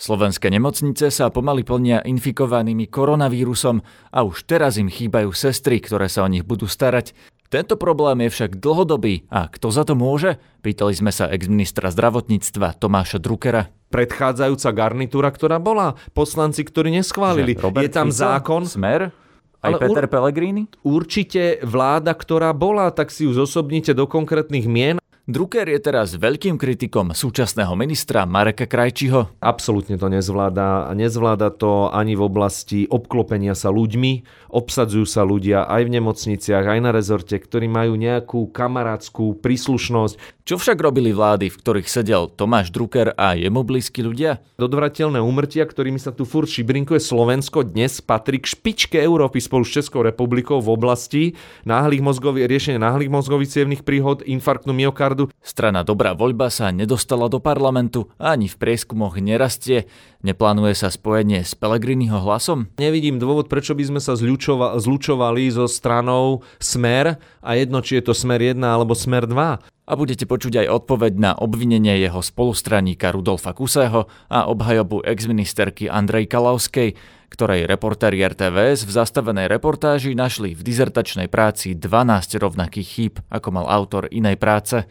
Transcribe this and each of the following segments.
Slovenské nemocnice sa pomaly plnia infikovanými koronavírusom a už teraz im chýbajú sestry, ktoré sa o nich budú starať. Tento problém je však dlhodobý a kto za to môže? Pýtali sme sa ex-ministra zdravotníctva Tomáša Druckera. Predchádzajúca garnitúra, ktorá bola, poslanci, ktorí neschválili. je tam Fico, zákon. Smer? Aj Ale Peter ur- Pellegrini? Určite vláda, ktorá bola, tak si ju zosobnite do konkrétnych mien. Drucker je teraz veľkým kritikom súčasného ministra Mareka Krajčiho. Absolútne to nezvláda. Nezvláda to ani v oblasti obklopenia sa ľuďmi. Obsadzujú sa ľudia aj v nemocniciach, aj na rezorte, ktorí majú nejakú kamarátskú príslušnosť. Čo však robili vlády, v ktorých sedel Tomáš Drucker a jemu blízki ľudia? Dodvrateľné úmrtia, ktorými sa tu furt šibrinkuje Slovensko, dnes patrí k špičke Európy spolu s Českou republikou v oblasti náhlych mozgových, riešenia náhlych mozgových cievných príhod, infarktu myokardu. Strana Dobrá voľba sa nedostala do parlamentu a ani v prieskumoch nerastie. Neplánuje sa spojenie s Pellegriniho hlasom? Nevidím dôvod, prečo by sme sa zľučova- zlučovali so stranou Smer a jedno, či je to Smer 1 alebo Smer 2. A budete počuť aj odpoveď na obvinenie jeho spolustraníka Rudolfa Kusého a obhajobu exministerky Andrej Kalavskej, ktorej reportéri RTVS v zastavenej reportáži našli v dizertačnej práci 12 rovnakých chýb, ako mal autor inej práce.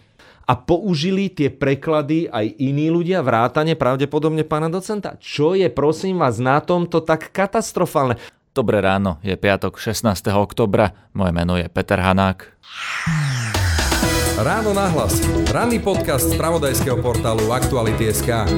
A použili tie preklady aj iní ľudia, vrátane pravdepodobne pána docenta. Čo je, prosím vás, na tomto tak katastrofálne? Dobré ráno, je piatok 16. oktobra, moje meno je Peter Hanák. Ráno nahlas. Ranný podcast z pravodajského portálu Aktuality.sk.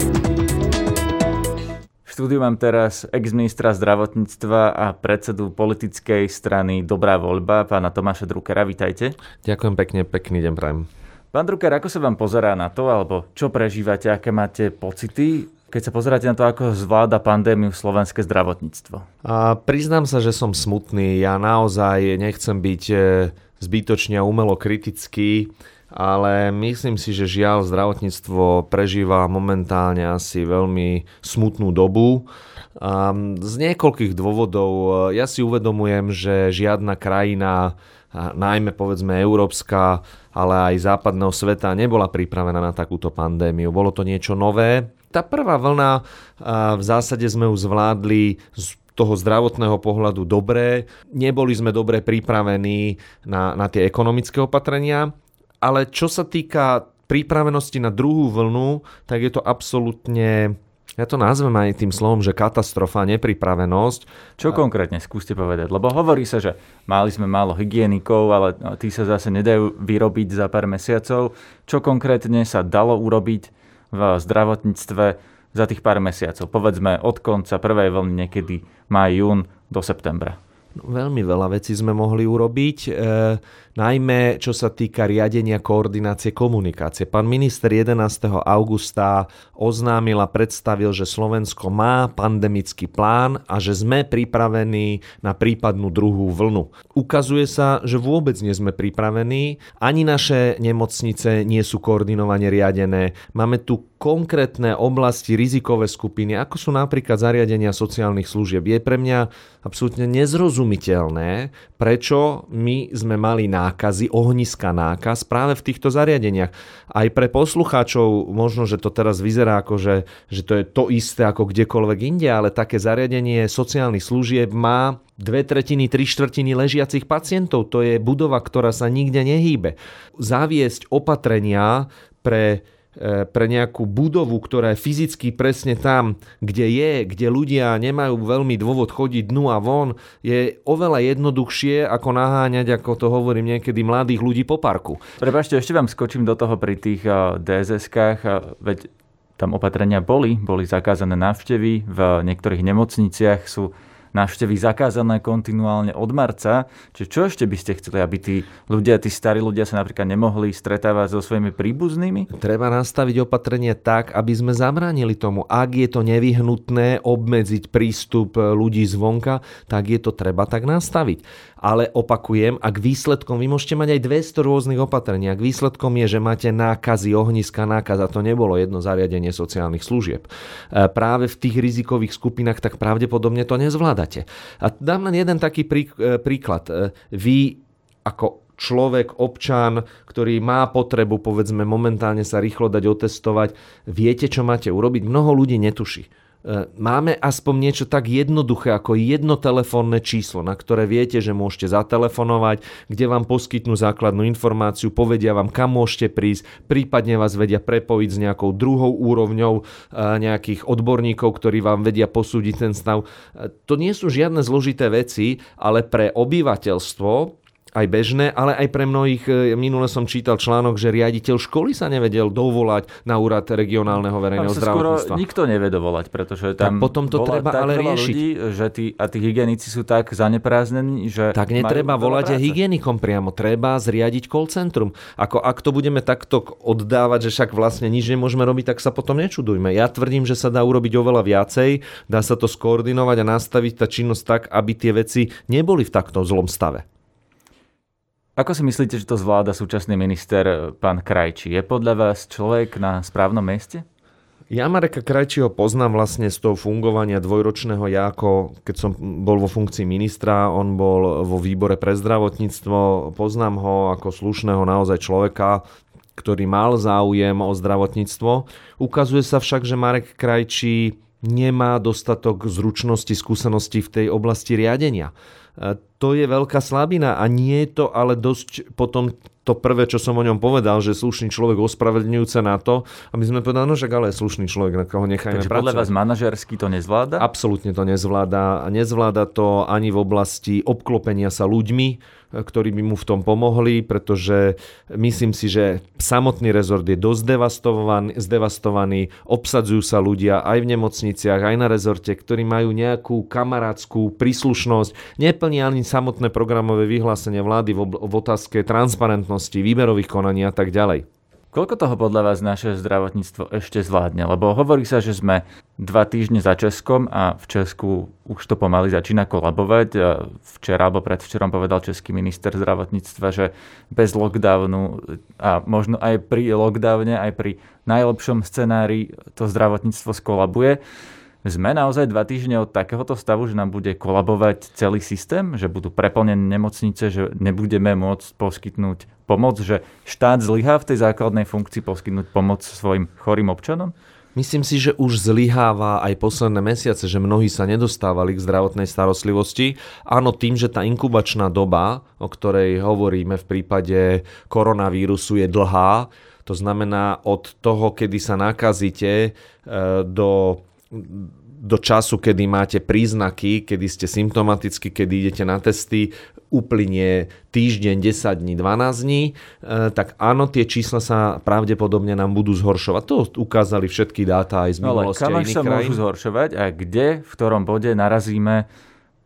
Štúdiu mám teraz ex-ministra zdravotníctva a predsedu politickej strany Dobrá voľba, pána Tomáša Druckera. Vítajte. Ďakujem pekne, pekný deň prajem. Pán Drucker, ako sa vám pozerá na to, alebo čo prežívate, aké máte pocity, keď sa pozeráte na to, ako zvláda pandémiu slovenské zdravotníctvo? A priznám sa, že som smutný. Ja naozaj nechcem byť e, zbytočne umelo kritický, ale myslím si, že žiaľ zdravotníctvo prežíva momentálne asi veľmi smutnú dobu. Z niekoľkých dôvodov ja si uvedomujem, že žiadna krajina, najmä povedzme európska, ale aj západného sveta nebola pripravená na takúto pandémiu. Bolo to niečo nové. Tá prvá vlna v zásade sme ju zvládli z toho zdravotného pohľadu dobré. Neboli sme dobre pripravení na, na tie ekonomické opatrenia, ale čo sa týka pripravenosti na druhú vlnu, tak je to absolútne ja to nazvem aj tým slovom, že katastrofa, nepripravenosť. Čo konkrétne skúste povedať? Lebo hovorí sa, že mali sme málo hygienikov, ale tí sa zase nedajú vyrobiť za pár mesiacov. Čo konkrétne sa dalo urobiť v zdravotníctve za tých pár mesiacov? Povedzme od konca prvej vlny niekedy maj, jún do septembra. No, veľmi veľa vecí sme mohli urobiť, e, najmä čo sa týka riadenia koordinácie komunikácie. Pán minister 11. augusta oznámil a predstavil, že Slovensko má pandemický plán a že sme pripravení na prípadnú druhú vlnu. Ukazuje sa, že vôbec nie sme pripravení, ani naše nemocnice nie sú koordinovane riadené. Máme tu konkrétne oblasti, rizikové skupiny, ako sú napríklad zariadenia sociálnych služieb. Je pre mňa absolútne nezrozumiteľné, prečo my sme mali nákazy, ohniska nákaz práve v týchto zariadeniach. Aj pre poslucháčov možno, že to teraz vyzerá ako, že, že to je to isté ako kdekoľvek inde, ale také zariadenie sociálnych služieb má dve tretiny, tri štvrtiny ležiacich pacientov. To je budova, ktorá sa nikde nehýbe. Zaviesť opatrenia pre pre nejakú budovu, ktorá je fyzicky presne tam, kde je, kde ľudia nemajú veľmi dôvod chodiť dnu a von, je oveľa jednoduchšie, ako naháňať, ako to hovorím niekedy, mladých ľudí po parku. Prepašte, ešte vám skočím do toho pri tých DSS-kách, veď tam opatrenia boli, boli zakázané návštevy, v niektorých nemocniciach sú návštevy zakázané kontinuálne od marca. Čiže čo ešte by ste chceli, aby tí ľudia, tí starí ľudia sa napríklad nemohli stretávať so svojimi príbuznými? Treba nastaviť opatrenie tak, aby sme zabránili tomu. Ak je to nevyhnutné obmedziť prístup ľudí zvonka, tak je to treba tak nastaviť. Ale opakujem, ak výsledkom, vy môžete mať aj 200 rôznych opatrení, ak výsledkom je, že máte nákazy, ohniska nákaz, a to nebolo jedno zariadenie sociálnych služieb, práve v tých rizikových skupinách, tak pravdepodobne to nezvláda zvládate. A dám len jeden taký príklad. Vy ako človek, občan, ktorý má potrebu, povedzme, momentálne sa rýchlo dať otestovať, viete, čo máte urobiť? Mnoho ľudí netuší. Máme aspoň niečo tak jednoduché ako jedno telefónne číslo, na ktoré viete, že môžete zatelefonovať, kde vám poskytnú základnú informáciu, povedia vám, kam môžete prísť, prípadne vás vedia prepojiť s nejakou druhou úrovňou nejakých odborníkov, ktorí vám vedia posúdiť ten stav. To nie sú žiadne zložité veci, ale pre obyvateľstvo aj bežné, ale aj pre mnohých, e, minule som čítal článok, že riaditeľ školy sa nevedel dovolať na úrad regionálneho verejného zdravotníctva. nikto nevie dovolať, pretože tam tak potom to treba ale riešiť. Ľudí, že tí, a tí hygienici sú tak zanepráznení, že Tak netreba volať aj hygienikom priamo, treba zriadiť call centrum. Ako ak to budeme takto oddávať, že však vlastne nič nemôžeme robiť, tak sa potom nečudujme. Ja tvrdím, že sa dá urobiť oveľa viacej, dá sa to skoordinovať a nastaviť tá činnosť tak, aby tie veci neboli v takto zlom stave. Ako si myslíte, že to zvláda súčasný minister eh, pán Krajčí? Je podľa vás človek na správnom mieste? Ja Mareka Krajčího poznám vlastne z toho fungovania dvojročného ja, ako keď som bol vo funkcii ministra, on bol vo výbore pre zdravotníctvo, poznám ho ako slušného naozaj človeka, ktorý mal záujem o zdravotníctvo. Ukazuje sa však, že Marek Krajčí nemá dostatok zručnosti, skúsenosti v tej oblasti riadenia. To je veľká slabina a nie je to ale dosť potom to prvé, čo som o ňom povedal, že slušný človek ospravedlňujúce na to, aby sme povedali, no však ale je slušný človek, na koho nechajme Takže pracovať. podľa vás manažersky to nezvláda? Absolútne to nezvláda. A nezvláda to ani v oblasti obklopenia sa ľuďmi, ktorí by mu v tom pomohli, pretože myslím si, že samotný rezort je dosť zdevastovaný, zdevastovaný, obsadzujú sa ľudia aj v nemocniciach, aj na rezorte, ktorí majú nejakú kamarátskú príslušnosť, neplní ani samotné programové vyhlásenie vlády v, v otázke transparentnosti, výberových konaní a tak ďalej. Koľko toho podľa vás naše zdravotníctvo ešte zvládne? Lebo hovorí sa, že sme dva týždne za Českom a v Česku už to pomaly začína kolabovať. Včera alebo predvčerom povedal český minister zdravotníctva, že bez lockdownu a možno aj pri lockdowne, aj pri najlepšom scenári to zdravotníctvo skolabuje. Sme naozaj dva týždne od takéhoto stavu, že nám bude kolabovať celý systém, že budú preplnené nemocnice, že nebudeme môcť poskytnúť pomoc, že štát zlyhá v tej základnej funkcii poskytnúť pomoc svojim chorým občanom? Myslím si, že už zlyháva aj posledné mesiace, že mnohí sa nedostávali k zdravotnej starostlivosti. Áno, tým, že tá inkubačná doba, o ktorej hovoríme v prípade koronavírusu, je dlhá, to znamená od toho, kedy sa nakazíte e, do do času, kedy máte príznaky, kedy ste symptomaticky, kedy idete na testy, uplynie týždeň, 10 dní, 12 dní, e, tak áno, tie čísla sa pravdepodobne nám budú zhoršovať. To ukázali všetky dáta aj z minulosti. Ale kam sa krajín. môžu zhoršovať a kde, v ktorom bode narazíme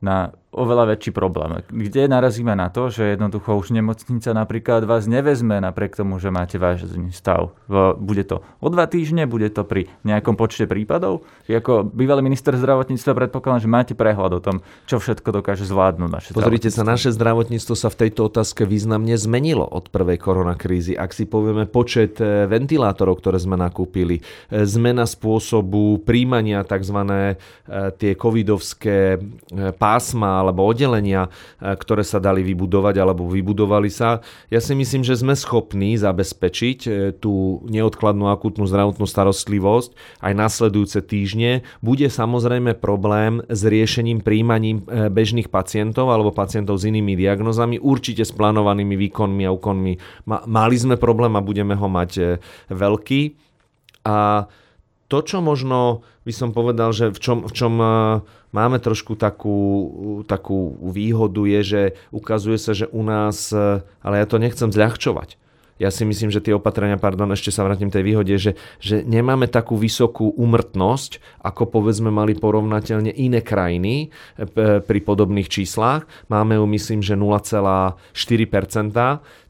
na oveľa väčší problém. Kde narazíme na to, že jednoducho už nemocnica napríklad vás nevezme napriek tomu, že máte vážny stav. Bude to o dva týždne, bude to pri nejakom počte prípadov. Ako bývalý minister zdravotníctva predpokladám, že máte prehľad o tom, čo všetko dokáže zvládnuť naše Pozrite sa, naše zdravotníctvo sa v tejto otázke významne zmenilo od prvej koronakrízy. Ak si povieme počet e, ventilátorov, ktoré sme nakúpili, e, zmena spôsobu príjmania tzv. E, tie covidovské pásma alebo oddelenia, e, ktoré sa dali vybudovať alebo vybudovali sa. Ja si myslím, že sme schopní zabezpečiť e, tú neodkladnú akútnu zdravotnú starostlivosť aj nasledujúce týždne. Bude samozrejme problém s riešením príjmaním e, bežných pacientov alebo pacientov s inými diagnozami, určite s plánovanými výkonmi a úkonmi. Mali sme problém a budeme ho mať veľký. A to, čo možno by som povedal, že v čom, v čom e, máme trošku takú, takú výhodu je, že ukazuje sa, že u nás, e, ale ja to nechcem zľahčovať, ja si myslím, že tie opatrenia, pardon, ešte sa vrátim tej výhode, že, že nemáme takú vysokú úmrtnosť, ako povedzme mali porovnateľne iné krajiny e, pri podobných číslach. Máme ju, myslím, že 0,4%.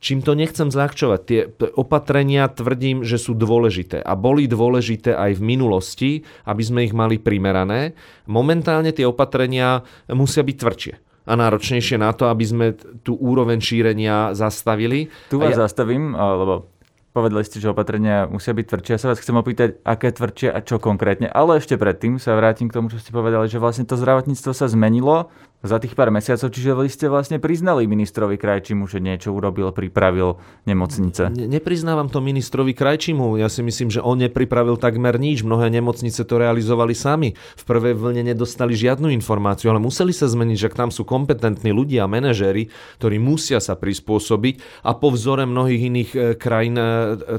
Čím to nechcem zľahčovať. Tie opatrenia tvrdím, že sú dôležité a boli dôležité aj v minulosti, aby sme ich mali primerané. Momentálne tie opatrenia musia byť tvrdšie a náročnejšie na to, aby sme tú úroveň šírenia zastavili. Tu vás ja... zastavím, lebo povedali ste, že opatrenia musia byť tvrdšie. Ja sa vás chcem opýtať, aké tvrdšie a čo konkrétne. Ale ešte predtým sa vrátim k tomu, čo ste povedali, že vlastne to zdravotníctvo sa zmenilo. Za tých pár mesiacov, čiže vy ste vlastne priznali ministrovi Krajčimu, že niečo urobil, pripravil nemocnice. Ne, nepriznávam to ministrovi Krajčimu. Ja si myslím, že on nepripravil takmer nič. Mnohé nemocnice to realizovali sami. V prvej vlne nedostali žiadnu informáciu, ale museli sa zmeniť, že tam sú kompetentní ľudia a manažéri, ktorí musia sa prispôsobiť a po vzore mnohých iných e, krajín e,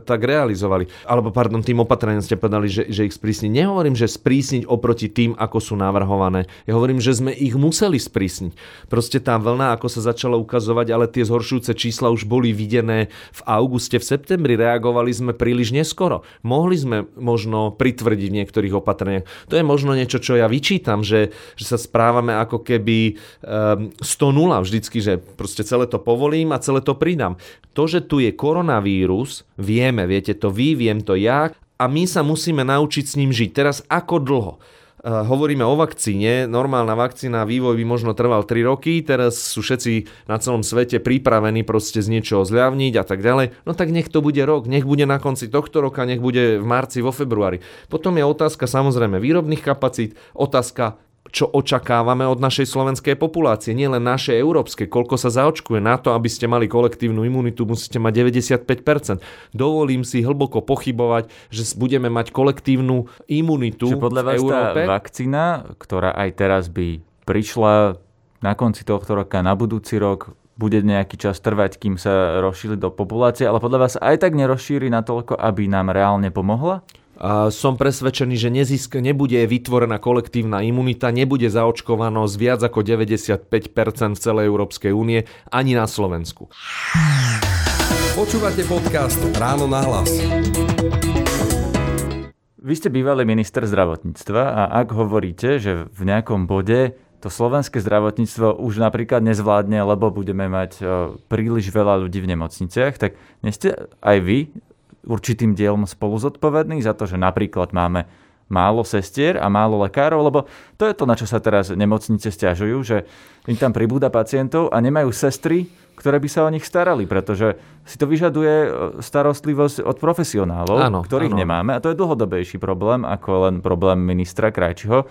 tak realizovali. Alebo, pardon, tým opatreniam ste povedali, že, že ich sprísniť. Nehovorím, že sprísniť oproti tým, ako sú navrhované. Ja hovorím, že sme ich museli sprísniť sprísniť. Proste tá vlna, ako sa začala ukazovať, ale tie zhoršujúce čísla už boli videné v auguste, v septembri. Reagovali sme príliš neskoro. Mohli sme možno pritvrdiť v niektorých opatreniach. To je možno niečo, čo ja vyčítam, že, že sa správame ako keby um, 100-0 vždycky, že proste celé to povolím a celé to pridám. To, že tu je koronavírus, vieme, viete to vy, viem to ja, a my sa musíme naučiť s ním žiť. Teraz ako dlho? Hovoríme o vakcíne, normálna vakcína, vývoj by možno trval 3 roky, teraz sú všetci na celom svete pripravení proste z niečoho zľavniť a tak ďalej, no tak nech to bude rok, nech bude na konci tohto roka, nech bude v marci, vo februári. Potom je otázka samozrejme výrobných kapacít, otázka čo očakávame od našej slovenskej populácie, nielen našej európskej, koľko sa zaočkuje. Na to, aby ste mali kolektívnu imunitu, musíte mať 95%. Dovolím si hlboko pochybovať, že budeme mať kolektívnu imunitu Čiže podľa v vás Európe. tá vakcína, ktorá aj teraz by prišla na konci tohto roka, na budúci rok, bude nejaký čas trvať, kým sa rozšíri do populácie, ale podľa vás aj tak nerozšíri natoľko, aby nám reálne pomohla? Som presvedčený, že nezisk, nebude vytvorená kolektívna imunita, nebude zaočkovanosť viac ako 95% v celej Európskej únie, ani na Slovensku. Počúvate podcast Ráno na hlas. Vy ste bývalý minister zdravotníctva a ak hovoríte, že v nejakom bode to slovenské zdravotníctvo už napríklad nezvládne, lebo budeme mať e, príliš veľa ľudí v nemocniciach, tak nie ste aj vy určitým dielom spolu zodpovední za to, že napríklad máme málo sestier a málo lekárov, lebo to je to, na čo sa teraz nemocnice stiažujú, že im tam pribúda pacientov a nemajú sestry, ktoré by sa o nich starali, pretože si to vyžaduje e, starostlivosť od profesionálov, Áno, ktorých áno. nemáme a to je dlhodobejší problém ako len problém ministra Krajčiho.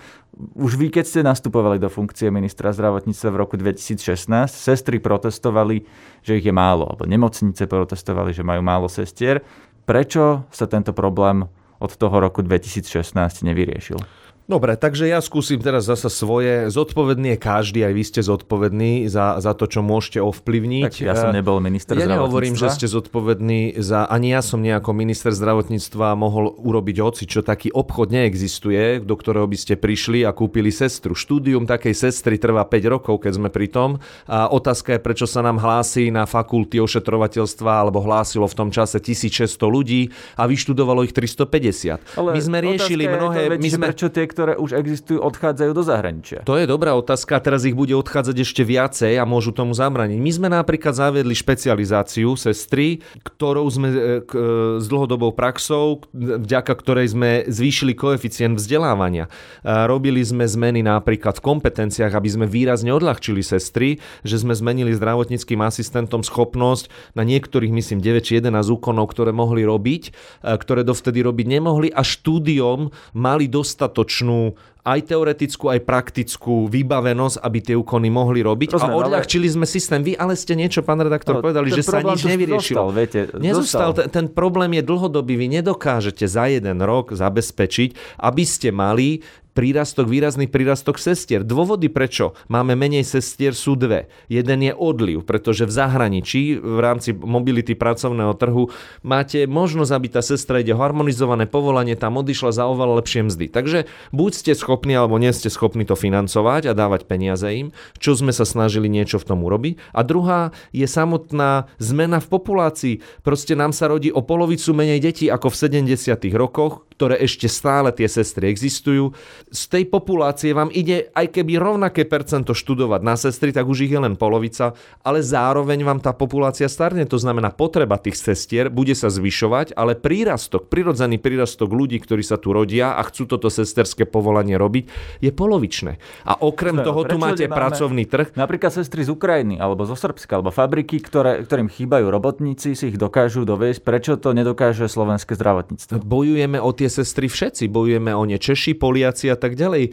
Už vy, keď ste nastupovali do funkcie ministra zdravotníctva v roku 2016, sestry protestovali, že ich je málo, alebo nemocnice protestovali, že majú málo sestier. Prečo sa tento problém od toho roku 2016 nevyriešil? Dobre, takže ja skúsim teraz zasa svoje. Zodpovedný je každý, aj vy ste zodpovední za, za to, čo môžete ovplyvniť. Tak ja som Eh, nebol minister Ja zdravotníctva. nehovorím, že ste zodpovední za... Ani ja som nejako minister zdravotníctva mohol urobiť hoci, čo taký obchod neexistuje, do ktorého by ste prišli a kúpili sestru. Štúdium takej sestry trvá 5 rokov, keď sme pri tom. A otázka je, prečo sa nám hlási na fakulty ošetrovateľstva, alebo hlásilo v tom čase 1600 ľudí a vyštudovalo ich 350. my sme riešili je mnohé... to, veď, my sme... Prečo tie, ktoré už existujú, odchádzajú do zahraničia? To je dobrá otázka, teraz ich bude odchádzať ešte viacej a môžu tomu zabraniť. My sme napríklad zaviedli špecializáciu sestry, ktorou sme e, k, e, s dlhodobou praxou, vďaka ktorej sme zvýšili koeficient vzdelávania. A robili sme zmeny napríklad v kompetenciách, aby sme výrazne odľahčili sestry, že sme zmenili zdravotníckým asistentom schopnosť na niektorých, myslím, 9 či 11 úkonov, ktoré mohli robiť, e, ktoré dovtedy robiť nemohli a štúdiom mali dostatočnú não, aj teoretickú, aj praktickú vybavenosť, aby tie úkony mohli robiť. Rozumiem, a ale- odľahčili sme systém. Vy ale ste niečo, pán redaktor, Ale povedali, že sa nič nevyriešilo. zostal, viete, Nezostal. zostal. Ten, ten problém je dlhodobý. Vy nedokážete za jeden rok zabezpečiť, aby ste mali prírastok, výrazný prírastok sestier. Dôvody, prečo máme menej sestier, sú dve. Jeden je odliv, pretože v zahraničí v rámci mobility pracovného trhu máte možnosť, aby tá sestra ide harmonizované povolanie, tam odišla za oveľa lepšie mzdy. Takže buď ste schopní, alebo nie ste schopní to financovať a dávať peniaze im, čo sme sa snažili niečo v tom urobiť. A druhá je samotná zmena v populácii. Proste nám sa rodí o polovicu menej detí ako v 70. rokoch, ktoré ešte stále tie sestry existujú. Z tej populácie vám ide aj keby rovnaké percento študovať na sestry, tak už ich je len polovica, ale zároveň vám tá populácia starne. To znamená, potreba tých sestier bude sa zvyšovať, ale prírastok, prirodzený prírastok ľudí, ktorí sa tu rodia a chcú toto sesterské povolanie robiť, je polovičné. A okrem toho tu máte pracovný trh. Napríklad sestry z Ukrajiny, alebo zo Srbska, alebo fabriky, ktoré, ktorým chýbajú robotníci, si ich dokážu doviesť. Prečo to nedokáže slovenské zdravotníctvo? Bojujeme o tie sestry všetci, bojujeme o ne Češi, Poliaci a tak ďalej. E,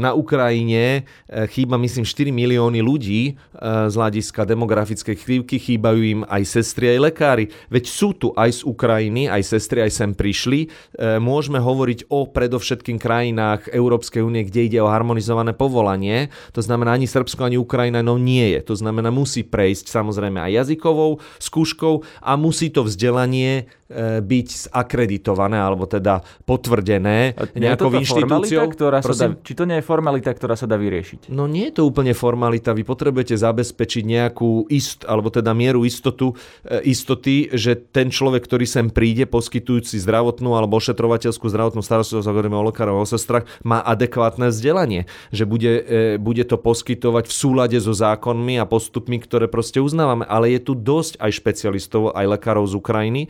Na Ukrajine e, chýba myslím 4 milióny ľudí e, z hľadiska demografickej krivky, chýbajú im aj sestry, aj lekári. Veď sú tu aj z Ukrajiny, aj sestry, aj sem prišli. Môžeme hovoriť o predovšetkým krajinách Európskej únie, kde ide o harmonizované povolanie. To znamená, ani Srbsko, ani Ukrajina no nie je. To znamená, musí prejsť samozrejme aj jazykovou skúškou a musí to vzdelanie byť akreditované, alebo teda potvrdené Nie je nejakou inštitúciou. ktorá sa dá, či to nie je formalita, ktorá sa dá vyriešiť? No nie je to úplne formalita. Vy potrebujete zabezpečiť nejakú ist, alebo teda mieru istotu, e, istoty, že ten človek, ktorý sem príde, poskytujúci zdravotnú alebo ošetrovateľskú zdravotnú starostlivosť, hovoríme o lekárov, o sestrach, má adekvátne vzdelanie. Že bude, e, bude to poskytovať v súlade so zákonmi a postupmi, ktoré proste uznávame. Ale je tu dosť aj špecialistov, aj lekárov z Ukrajiny.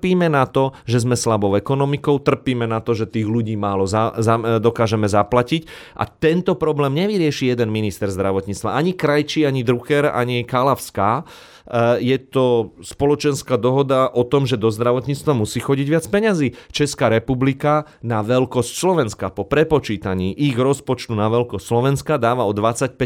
Trpíme na to, že sme slabou ekonomikou, trpíme na to, že tých ľudí málo za, za, e, dokážeme zaplatiť a tento problém nevyrieši jeden minister zdravotníctva. Ani Krajčí, ani Drucker, ani Kalavská. E, Je to spoločenská dohoda o tom, že do zdravotníctva musí chodiť viac peňazí. Česká republika na veľkosť Slovenska po prepočítaní ich rozpočtu na veľkosť Slovenska dáva o 25%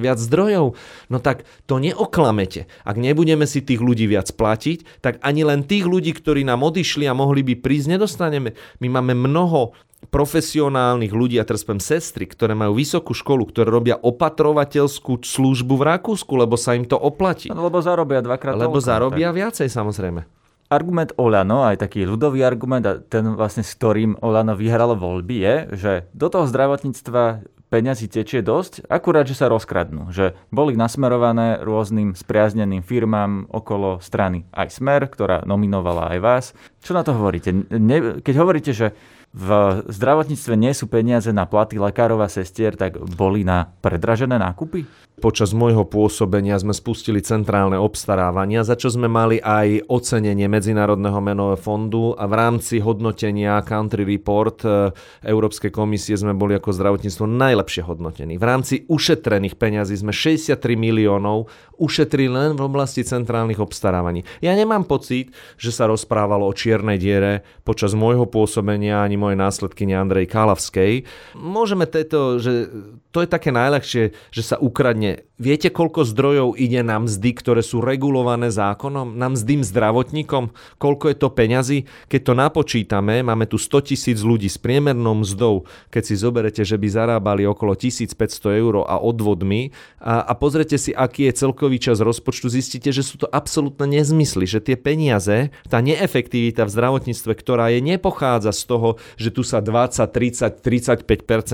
viac zdrojov. No tak to neoklamete. Ak nebudeme si tých ľudí viac platiť, tak ani len tých ľudí, ktorí nám odišli a mohli by prísť, nedostaneme. My máme mnoho profesionálnych ľudí, a teraz poviem sestry, ktoré majú vysokú školu, ktoré robia opatrovateľskú službu v Rakúsku, lebo sa im to oplatí. No, lebo zarobia dvakrát Lebo toľko, zarobia tak. viacej samozrejme. Argument Olano, aj taký ľudový argument, a ten vlastne s ktorým Olano vyhralo voľby, je, že do toho zdravotníctva peňazí tečie dosť, akurát, že sa rozkradnú. Že boli nasmerované rôznym spriazneným firmám okolo strany aj Smer, ktorá nominovala aj vás. Čo na to hovoríte? Ne, keď hovoríte, že v zdravotníctve nie sú peniaze na platy lekárov a sestier, tak boli na predražené nákupy? Počas môjho pôsobenia sme spustili centrálne obstarávania, za čo sme mali aj ocenenie Medzinárodného menového fondu a v rámci hodnotenia Country Report e, Európskej komisie sme boli ako zdravotníctvo najlepšie hodnotení. V rámci ušetrených peňazí sme 63 miliónov ušetrili len v oblasti centrálnych obstarávaní. Ja nemám pocit, že sa rozprávalo o čiernej diere počas môjho pôsobenia ani mojej následkyne Andrej Kálavskej. Môžeme tieto, že to je také najľahšie, že sa ukradne. Viete, koľko zdrojov ide na mzdy, ktoré sú regulované zákonom? Na mzdým zdravotníkom? Koľko je to peňazí? Keď to napočítame, máme tu 100 tisíc ľudí s priemernou mzdou. Keď si zoberete, že by zarábali okolo 1500 eur a odvodmi a, a pozrete si, aký je celkový čas rozpočtu, zistíte, že sú to absolútne nezmysly, že tie peniaze, tá neefektivita v zdravotníctve, ktorá je, nepochádza z toho, že tu sa 20, 30, 35%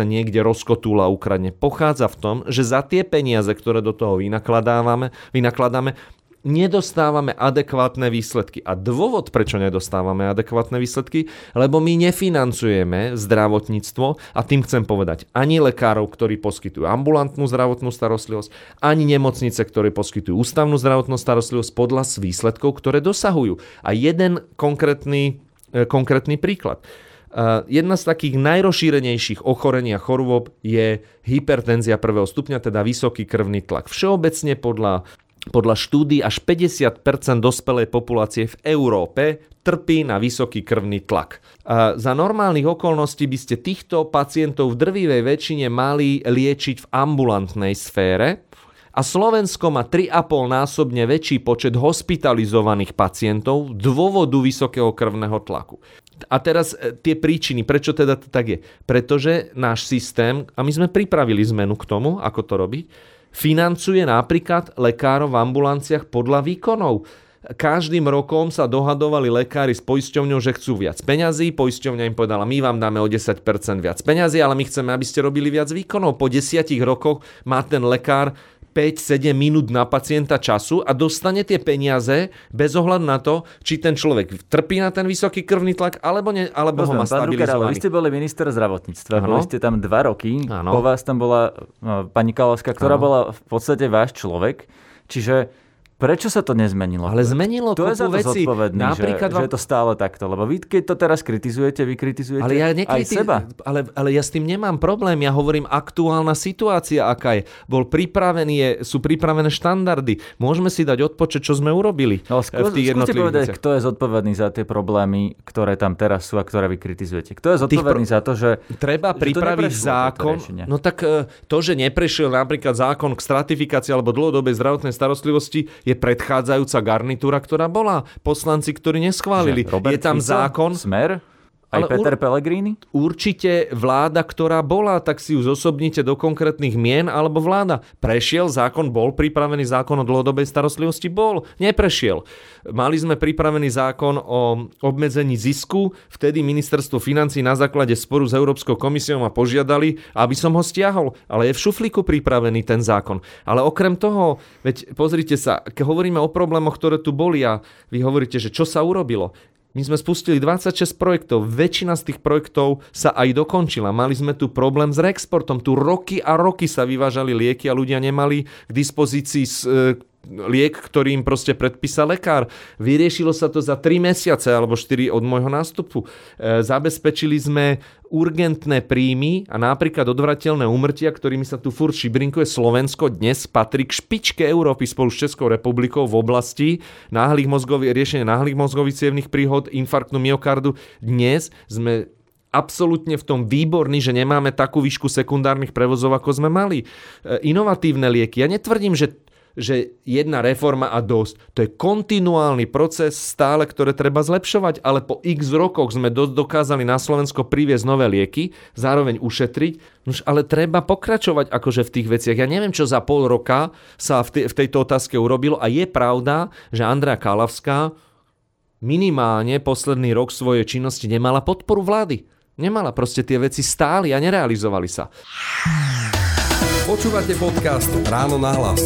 niekde rozkotúla ukradne. Pochádza v tom, že za tie peniaze, ktoré do toho vynakladávame, vynakladáme, nedostávame adekvátne výsledky. A dôvod, prečo nedostávame adekvátne výsledky, lebo my nefinancujeme zdravotníctvo a tým chcem povedať ani lekárov, ktorí poskytujú ambulantnú zdravotnú starostlivosť, ani nemocnice, ktoré poskytujú ústavnú zdravotnú starostlivosť podľa výsledkov, ktoré dosahujú. A jeden konkrétny, e, konkrétny príklad. Uh, jedna z takých najrozšírenejších ochorení a chorôb je hypertenzia prvého stupňa, teda vysoký krvný tlak. Všeobecne podľa, podľa štúdí až 50% dospelej populácie v Európe trpí na vysoký krvný tlak. Uh, za normálnych okolností by ste týchto pacientov v drvivej väčšine mali liečiť v ambulantnej sfére, a Slovensko má 3,5 násobne väčší počet hospitalizovaných pacientov dôvodu vysokého krvného tlaku. A teraz e, tie príčiny, prečo teda to tak je? Pretože náš systém, a my sme pripravili zmenu k tomu, ako to robiť, financuje napríklad lekárov v ambulanciách podľa výkonov. Každým rokom sa dohadovali lekári s poisťovňou, že chcú viac peňazí. Poisťovňa im povedala, my vám dáme o 10% viac peňazí, ale my chceme, aby ste robili viac výkonov. Po desiatich rokoch má ten lekár 5-7 minút na pacienta času a dostane tie peniaze bez ohľadu na to, či ten človek trpí na ten vysoký krvný tlak, alebo, ne, alebo ho má stabilizovaný. vy ste boli minister zdravotníctva, Áno. boli ste tam dva roky, Áno. po vás tam bola no, pani Kalavská, ktorá Áno. bola v podstate váš človek, čiže Prečo sa to nezmenilo? Ale zmenilo to je za to veci. Napríklad že, vám- že je to stále takto. Lebo vy, keď to teraz kritizujete, vy kritizujete Ale ja aj nekriti- seba. Ale, ale ja s tým nemám problém. Ja hovorím aktuálna situácia, aká je. Bol pripravený, je, sú pripravené štandardy. Môžeme si dať odpočet, čo sme urobili No, eh, skús, v tých jednotlivých povedať, kto je zodpovedný za tie problémy, ktoré tam teraz sú a ktoré vy kritizujete. Kto je zodpovedný za to, že... Treba že pripraviť neprešlo, zákon. No tak e, to, že neprešiel napríklad zákon k stratifikácii alebo dlhodobej zdravotnej starostlivosti, je predchádzajúca garnitúra, ktorá bola. Poslanci, ktorí neschválili. Robert Je tam Fico, zákon. Smer? Aj Ale Peter ur- Pellegrini? Určite vláda, ktorá bola, tak si ju zosobnite do konkrétnych mien, alebo vláda. Prešiel zákon, bol pripravený zákon o dlhodobej starostlivosti? Bol. Neprešiel. Mali sme pripravený zákon o obmedzení zisku, vtedy ministerstvo financí na základe sporu s Európskou komisiou ma požiadali, aby som ho stiahol. Ale je v šuflíku pripravený ten zákon. Ale okrem toho, veď pozrite sa, keď hovoríme o problémoch, ktoré tu boli a vy hovoríte, že čo sa urobilo. My sme spustili 26 projektov, väčšina z tých projektov sa aj dokončila. Mali sme tu problém s reexportom, tu roky a roky sa vyvážali lieky a ľudia nemali k dispozícii e, liek, ktorý im proste predpísal lekár. Vyriešilo sa to za 3 mesiace alebo 4 od môjho nástupu. E, zabezpečili sme urgentné príjmy a napríklad odvrateľné úmrtia, ktorými sa tu furt šibrinkuje Slovensko, dnes patrí k špičke Európy spolu s Českou republikou v oblasti náhlych mozgových, riešenia náhlych mozgových cievných príhod, infarktnu myokardu. Dnes sme absolútne v tom výborní, že nemáme takú výšku sekundárnych prevozov, ako sme mali. E, inovatívne lieky. Ja netvrdím, že že jedna reforma a dosť. To je kontinuálny proces stále, ktoré treba zlepšovať, ale po x rokoch sme do, dokázali na Slovensko priviesť nové lieky, zároveň ušetriť, Nož, ale treba pokračovať akože v tých veciach. Ja neviem, čo za pol roka sa v, te, v tejto otázke urobilo a je pravda, že Andrea Kalavská minimálne posledný rok svojej činnosti nemala podporu vlády. Nemala, proste tie veci stáli a nerealizovali sa. Počúvate podcast Ráno na hlas.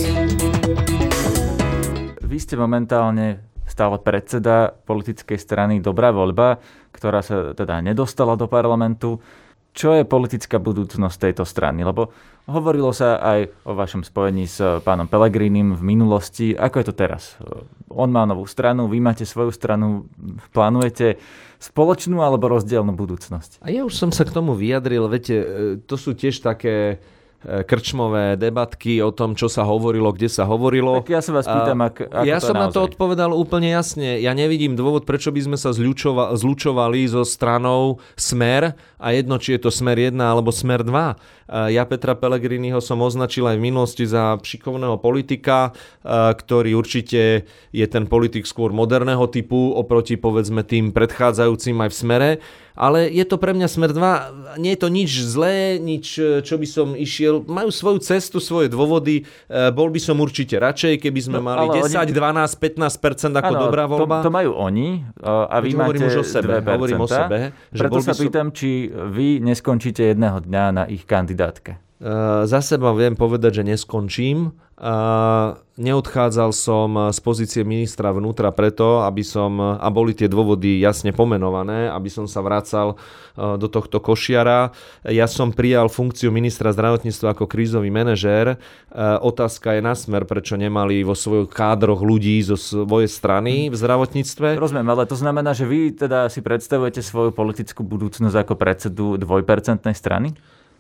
Vy ste momentálne stále predseda politickej strany Dobrá voľba, ktorá sa teda nedostala do parlamentu. Čo je politická budúcnosť tejto strany? Lebo hovorilo sa aj o vašom spojení s pánom Pelegrínim v minulosti. Ako je to teraz? On má novú stranu, vy máte svoju stranu. Plánujete spoločnú alebo rozdielnú budúcnosť? A ja už som sa k tomu vyjadril, viete, e, to sú tiež také krčmové debatky o tom, čo sa hovorilo, kde sa hovorilo. Tak ja sa vás pýtam, ak, ako ja to som na to naozaj? odpovedal úplne jasne. Ja nevidím dôvod, prečo by sme sa zľučova- zlučovali so stranou Smer a jedno, či je to Smer 1 alebo Smer 2. E, Ja Petra Pellegriniho som označil aj v minulosti za šikovného politika, e, ktorý určite je ten politik skôr moderného typu oproti povedzme tým predchádzajúcim aj v Smere. Ale je to pre mňa 2, nie je to nič zlé, nič, e, čo by som išiel. Majú svoju cestu, svoje dôvody. E, Bol by som určite radšej, keby sme No, mali ale 10, 12, 15% ako Áno, dobrá voľba. To, to majú oni uh, a vy Veď máte hovorím už o sebe, 2%. hovorím o sebe, že Preto sa som- pýtam, či vy neskončíte jedného dňa na ich kandidátke. Uh, za seba viem povedať, že neskončím. Uh, neodchádzal som z pozície ministra vnútra preto, aby som, a boli tie dôvody jasne pomenované, aby som sa vracal do tohto košiara. Ja som prijal funkciu ministra zdravotníctva ako krízový manažér. Otázka je na smer, prečo nemali vo svojich kádroch ľudí zo svojej strany v zdravotníctve. Rozumiem, ale to znamená, že vy teda si predstavujete svoju politickú budúcnosť ako predsedu dvojpercentnej strany?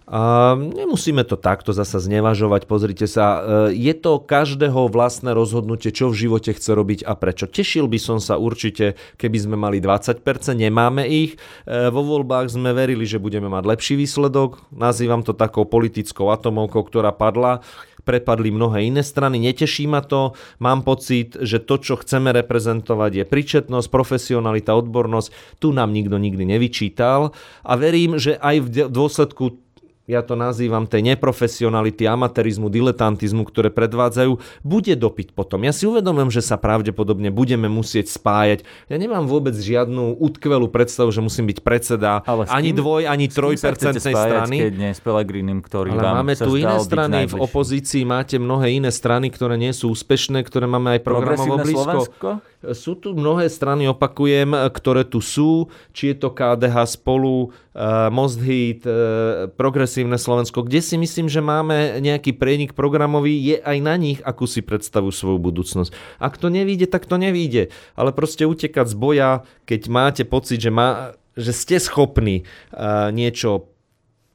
Nemusíme to takto zasa znevažovať. Pozrite sa, e, je to každého vlastné rozhodnutie, čo v živote chce robiť a prečo. Tešil by som sa určite, keby sme mali 20%, nemáme ich. E, Vo voľbách sme verili, že budeme mať lepší výsledok. Nazývam to takou politickou atomovkou, ktorá padla prepadli mnohé iné strany, neteší ma to, mám pocit, že to, čo chceme reprezentovať je príčetnosť, profesionalita, odbornosť, tu nám nikto nikdy nevyčítal a verím, že aj v dôsledku ja to nazývam tej neprofesionality, amatérizmu, diletantizmu, ktoré predvádzajú, bude dopyt potom. Ja si uvedomujem, že sa pravdepodobne budeme musieť spájať. Ja nemám vôbec žiadnu utkvelú predstavu, že musím byť predseda Ale ani dvoj, ani trojpercentnej strany. Keď nie s Pelegrinim, ktorý Ale vám máme tu iné strany, v opozícii máte mnohé iné strany, ktoré nie sú úspešné, ktoré máme aj programovo blízko. Slovensko? Sú tu mnohé strany, opakujem, ktoré tu sú, či je to KDH spolu, Most Hit, Progresívne Slovensko, kde si myslím, že máme nejaký prienik programový, je aj na nich, akú si predstavujú svoju budúcnosť. Ak to nevíde, tak to nevíde. Ale proste utekať z boja, keď máte pocit, že, má, že ste schopní niečo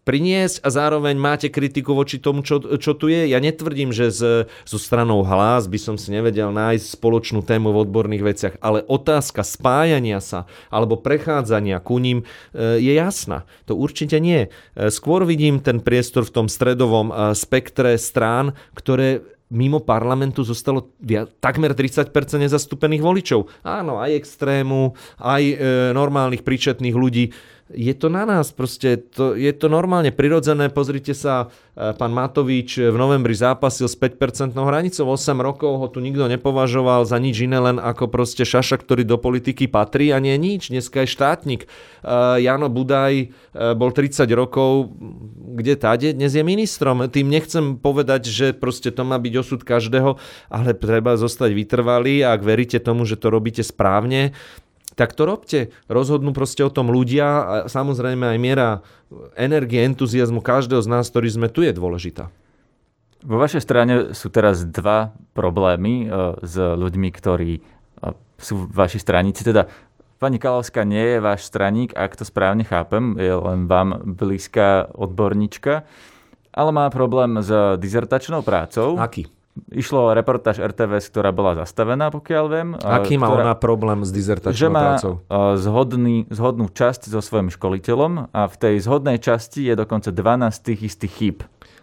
priniesť a zároveň máte kritiku voči tomu, čo, čo tu je. Ja netvrdím, že z, zo stranou hlas by som si nevedel nájsť spoločnú tému v odborných veciach, ale otázka spájania sa alebo prechádzania ku ním e, je jasná. To určite nie. E, skôr vidím ten priestor v tom stredovom e, spektre strán, ktoré mimo parlamentu zostalo takmer 30% nezastúpených voličov. Áno, aj extrému, aj normálnych príčetných ľudí je to na nás, proste to, je to normálne prirodzené. Pozrite sa, e, pán Matovič v novembri zápasil s 5% hranicou, 8 rokov ho tu nikto nepovažoval za nič iné, len ako proste šaša, ktorý do politiky patrí a nie nič. Dneska je štátnik. Uh, Jano Budaj uh, bol 30 rokov, kde táde, dnes je ministrom. Tým nechcem povedať, že proste to má byť osud každého, ale treba zostať vytrvalý a ak veríte tomu, že to robíte správne, tak to robte. Rozhodnú proste o tom ľudia a samozrejme aj miera energie, entuziasmu každého z nás, ktorý sme tu, je dôležitá. Vo vašej strane sú teraz dva problémy e, s ľuďmi, ktorí e, sú vaši straníci. Teda pani Kalavská nie je váš straník, ak to správne chápem, je len vám blízka odborníčka, ale má problém s dizertačnou prácou. Aký? Išlo o reportáž RTVS, ktorá bola zastavená, pokiaľ viem. Aký má ktorá, ona problém s dizertačnou že má prácou? Zhodný, zhodnú časť so svojím školiteľom a v tej zhodnej časti je dokonca 12 tých istých chýb.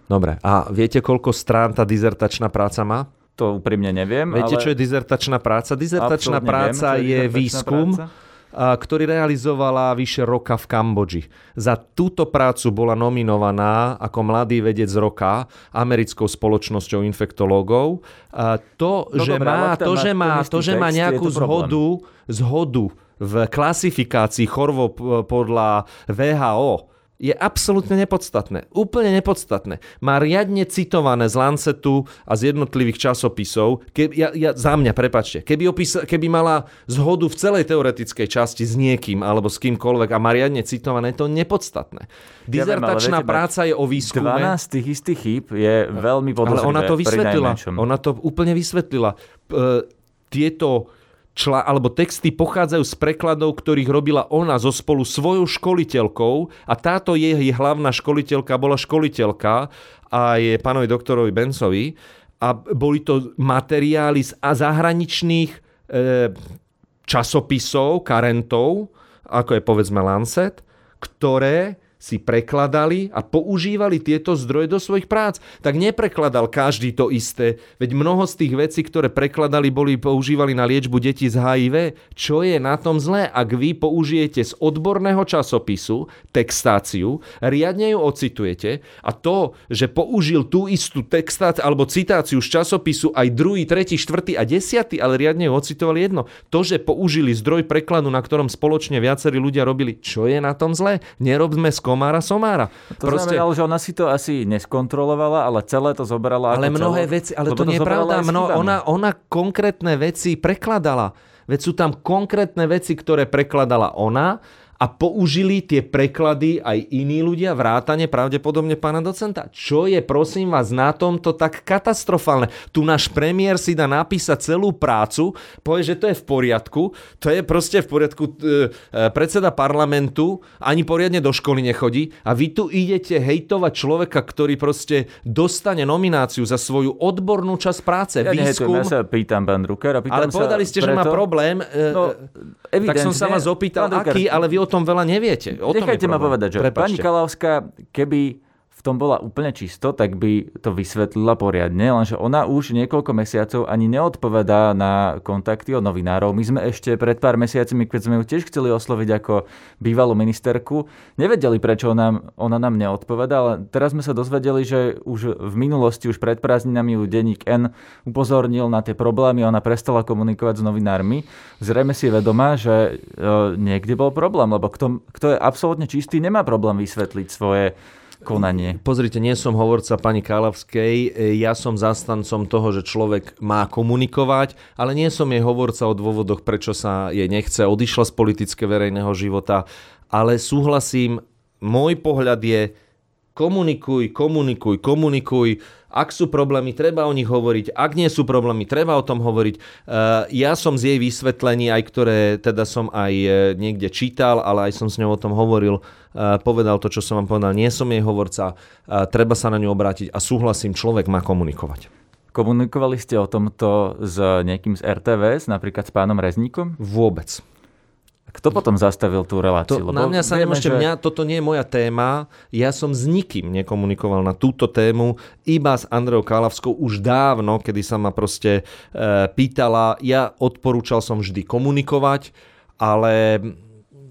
Dobre, a viete, koľko strán tá dizertačná práca má? To úprimne neviem. Viete, ale... čo je dizertačná práca? Dizertačná práca viem, je, je výskum, práca? Ktorý realizovala vyše roka v Kambodži. Za túto prácu bola nominovaná ako mladý vedec roka americkou spoločnosťou infektológov. To, no že dobré, má, to, že má, to, že má nejakú zhodu, zhodu v klasifikácii chorôb podľa VHO, je absolútne nepodstatné. Úplne nepodstatné. Má riadne citované z Lancetu a z jednotlivých časopisov. Keby, ja, ja, za mňa, prepačte, keby, opisa, keby mala zhodu v celej teoretickej časti s niekým alebo s kýmkoľvek a má riadne citované, to nepodstatné. Dizertačná ja viem, práca je o výskume. 12 tých istých chýb je veľmi podozrivé. Ale ona to vysvetlila. Ona to úplne vysvetlila. Tieto čla, alebo texty pochádzajú z prekladov, ktorých robila ona so spolu svojou školiteľkou a táto jej hlavná školiteľka bola školiteľka a je pánovi doktorovi Bencovi a boli to materiály z zahraničných e, časopisov, karentov, ako je povedzme Lancet, ktoré si prekladali a používali tieto zdroje do svojich prác. Tak neprekladal každý to isté, veď mnoho z tých vecí, ktoré prekladali, boli používali na liečbu detí z HIV. Čo je na tom zlé, ak vy použijete z odborného časopisu textáciu, riadne ju ocitujete a to, že použil tú istú textáciu alebo citáciu z časopisu aj druhý, tretí, štvrtý a desiatý, ale riadne ju ocitovali jedno. To, že použili zdroj prekladu, na ktorom spoločne viacerí ľudia robili, čo je na tom zlé? Nerobme komára somára. To Proste... znamená, že ona si to asi neskontrolovala, ale celé to zobrala Ale mnohé celo... veci, ale to, to nie je pravda. Mno, ona, ona konkrétne veci prekladala. Veď sú tam konkrétne veci, ktoré prekladala ona a použili tie preklady aj iní ľudia, vrátane pravdepodobne pána docenta. Čo je, prosím vás, na tomto tak katastrofálne? Tu náš premiér si dá napísať celú prácu, povie, že to je v poriadku, to je proste v poriadku. E, e, predseda parlamentu ani poriadne do školy nechodí a vy tu idete hejtovať človeka, ktorý proste dostane nomináciu za svoju odbornú časť práce. Ja výskum. ja sa pýtam, pán Drucker. ale povedali ste, preto... že má problém. E, no, tak som sa vás opýtal, aký, ale vy o tom veľa neviete. O Nechajte ma povedať, že Prepačte. pani Kalavská, keby v tom bola úplne čisto, tak by to vysvetlila poriadne, lenže ona už niekoľko mesiacov ani neodpovedá na kontakty od novinárov. My sme ešte pred pár mesiacmi, keď sme ju tiež chceli osloviť ako bývalú ministerku, nevedeli, prečo ona, ona nám neodpoveda, ale teraz sme sa dozvedeli, že už v minulosti, už pred prázdninami ju denník N upozornil na tie problémy, ona prestala komunikovať s novinármi. Zrejme si je vedomá, že e, niekde bol problém, lebo kto, kto je absolútne čistý, nemá problém vysvetliť svoje konanie. Pozrite, nie som hovorca pani Kálavskej, ja som zastancom toho, že človek má komunikovať, ale nie som jej hovorca o dôvodoch, prečo sa jej nechce, odišla z politické verejného života, ale súhlasím môj pohľad je komunikuj, komunikuj, komunikuj. Ak sú problémy, treba o nich hovoriť. Ak nie sú problémy, treba o tom hovoriť. E, ja som z jej vysvetlení, aj ktoré teda som aj e, niekde čítal, ale aj som s ňou o tom hovoril, e, povedal to, čo som vám povedal. Nie som jej hovorca, treba sa na ňu obrátiť a súhlasím, človek má komunikovať. Komunikovali ste o tomto s niekým z RTVS, napríklad s pánom Rezníkom? Vôbec. Kto potom zastavil tú reláciu? To, na mňa sa vieme, nemôžete, že... mňa, toto nie je moja téma. Ja som s nikým nekomunikoval na túto tému, iba s Andreou Kalavskou už dávno, kedy sa ma proste e, pýtala. Ja odporúčal som vždy komunikovať, ale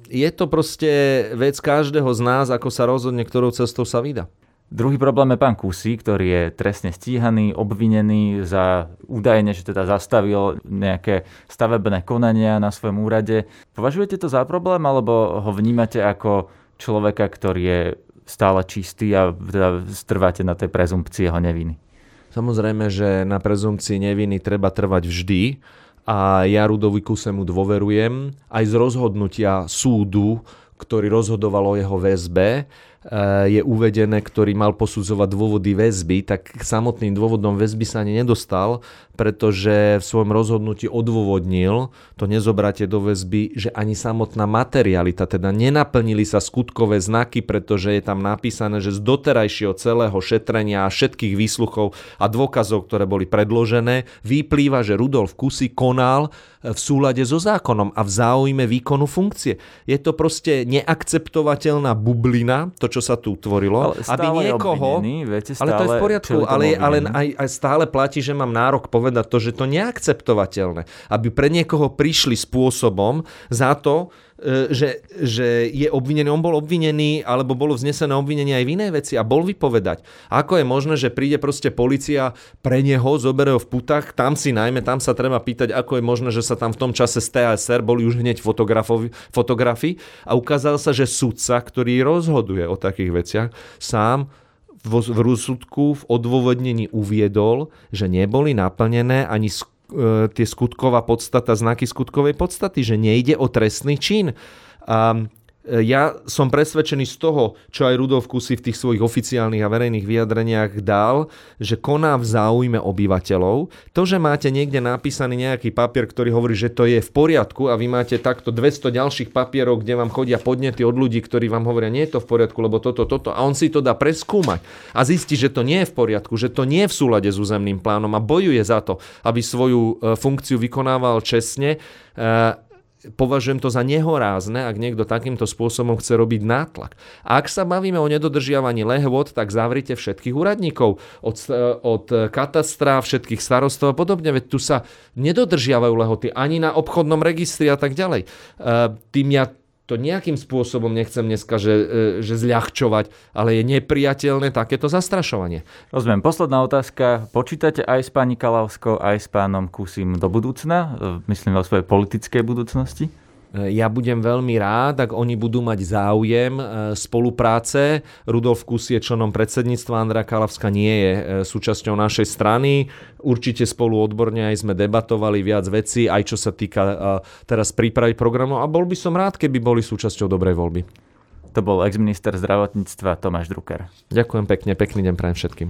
je to proste vec každého z nás, ako sa rozhodne, ktorou cestou sa vydá. Druhý problém je pán Kusy, ktorý je trestne stíhaný, obvinený za údajne, že teda zastavil nejaké stavebné konania na svojom úrade. Považujete to za problém, alebo ho vnímate ako človeka, ktorý je stále čistý a teda strváte na tej prezumpcii jeho neviny? Samozrejme, že na prezumpcii neviny treba trvať vždy a ja Rudovi Kusemu dôverujem aj z rozhodnutia súdu, ktorý rozhodoval o jeho väzbe je uvedené, ktorý mal posudzovať dôvody väzby, tak samotným dôvodom väzby sa ani nedostal, pretože v svojom rozhodnutí odôvodnil to nezobratie do väzby, že ani samotná materialita, teda nenaplnili sa skutkové znaky, pretože je tam napísané, že z doterajšieho celého šetrenia a všetkých výsluchov a dôkazov, ktoré boli predložené, vyplýva, že Rudolf Kusy konal v súlade so zákonom a v záujme výkonu funkcie. Je to proste neakceptovateľná bublina, to, čo sa tu tvorilo, ale aby niekoho... viete, stále, ale to je v poriadku, ale, ale aj, aj stále platí, že mám nárok povedať to, že to neakceptovateľné. Aby pre niekoho prišli spôsobom za to, že, že je obvinený, on bol obvinený, alebo bolo vznesené obvinenie aj v inej veci a bol vypovedať. Ako je možné, že príde proste policia pre neho, zobere ho v putách, tam si najmä, tam sa treba pýtať, ako je možné, že sa tam v tom čase z TSR boli už hneď fotografii a ukázal sa, že sudca, ktorý rozhoduje o takých veciach, sám v rozsudku v odôvodnení uviedol, že neboli naplnené ani E, tie skutková podstata, znaky skutkovej podstaty, že nejde o trestný čin. A e, ja som presvedčený z toho, čo aj Rudolf Kusy v tých svojich oficiálnych a verejných vyjadreniach dal, že koná v záujme obyvateľov. To, že máte niekde napísaný nejaký papier, ktorý hovorí, že to je v poriadku a vy máte takto 200 ďalších papierov, kde vám chodia podnety od ľudí, ktorí vám hovoria, nie je to v poriadku, lebo toto, toto. A on si to dá preskúmať a zistí, že to nie je v poriadku, že to nie je v súlade s územným plánom a bojuje za to, aby svoju e, funkciu vykonával čestne e, považujem to za nehorázne, ak niekto takýmto spôsobom chce robiť nátlak. A ak sa bavíme o nedodržiavaní lehvod, tak zavrite všetkých úradníkov od, od katastra, všetkých starostov a podobne, veď tu sa nedodržiavajú lehoty ani na obchodnom registri a tak ďalej. E, tým ja to nejakým spôsobom nechcem dneska, že, e, že zľahčovať, ale je nepriateľné takéto zastrašovanie. Rozumiem. Posledná otázka. Počítate aj s pani Kalavskou, aj s pánom Kusim do budúcna? E, myslím o svojej politickej budúcnosti? Ja budem veľmi rád, ak oni budú mať záujem e, spolupráce. Rudolf Kus je členom predsedníctva, Andra Kalavska nie je e, súčasťou našej strany. Určite spolu odborne aj sme debatovali viac vecí, aj čo sa týka teraz prípravy programu a bol by som rád, keby boli súčasťou dobrej voľby. To bol ex-minister zdravotníctva Tomáš Drucker. Ďakujem pekne, pekný deň prajem všetkým.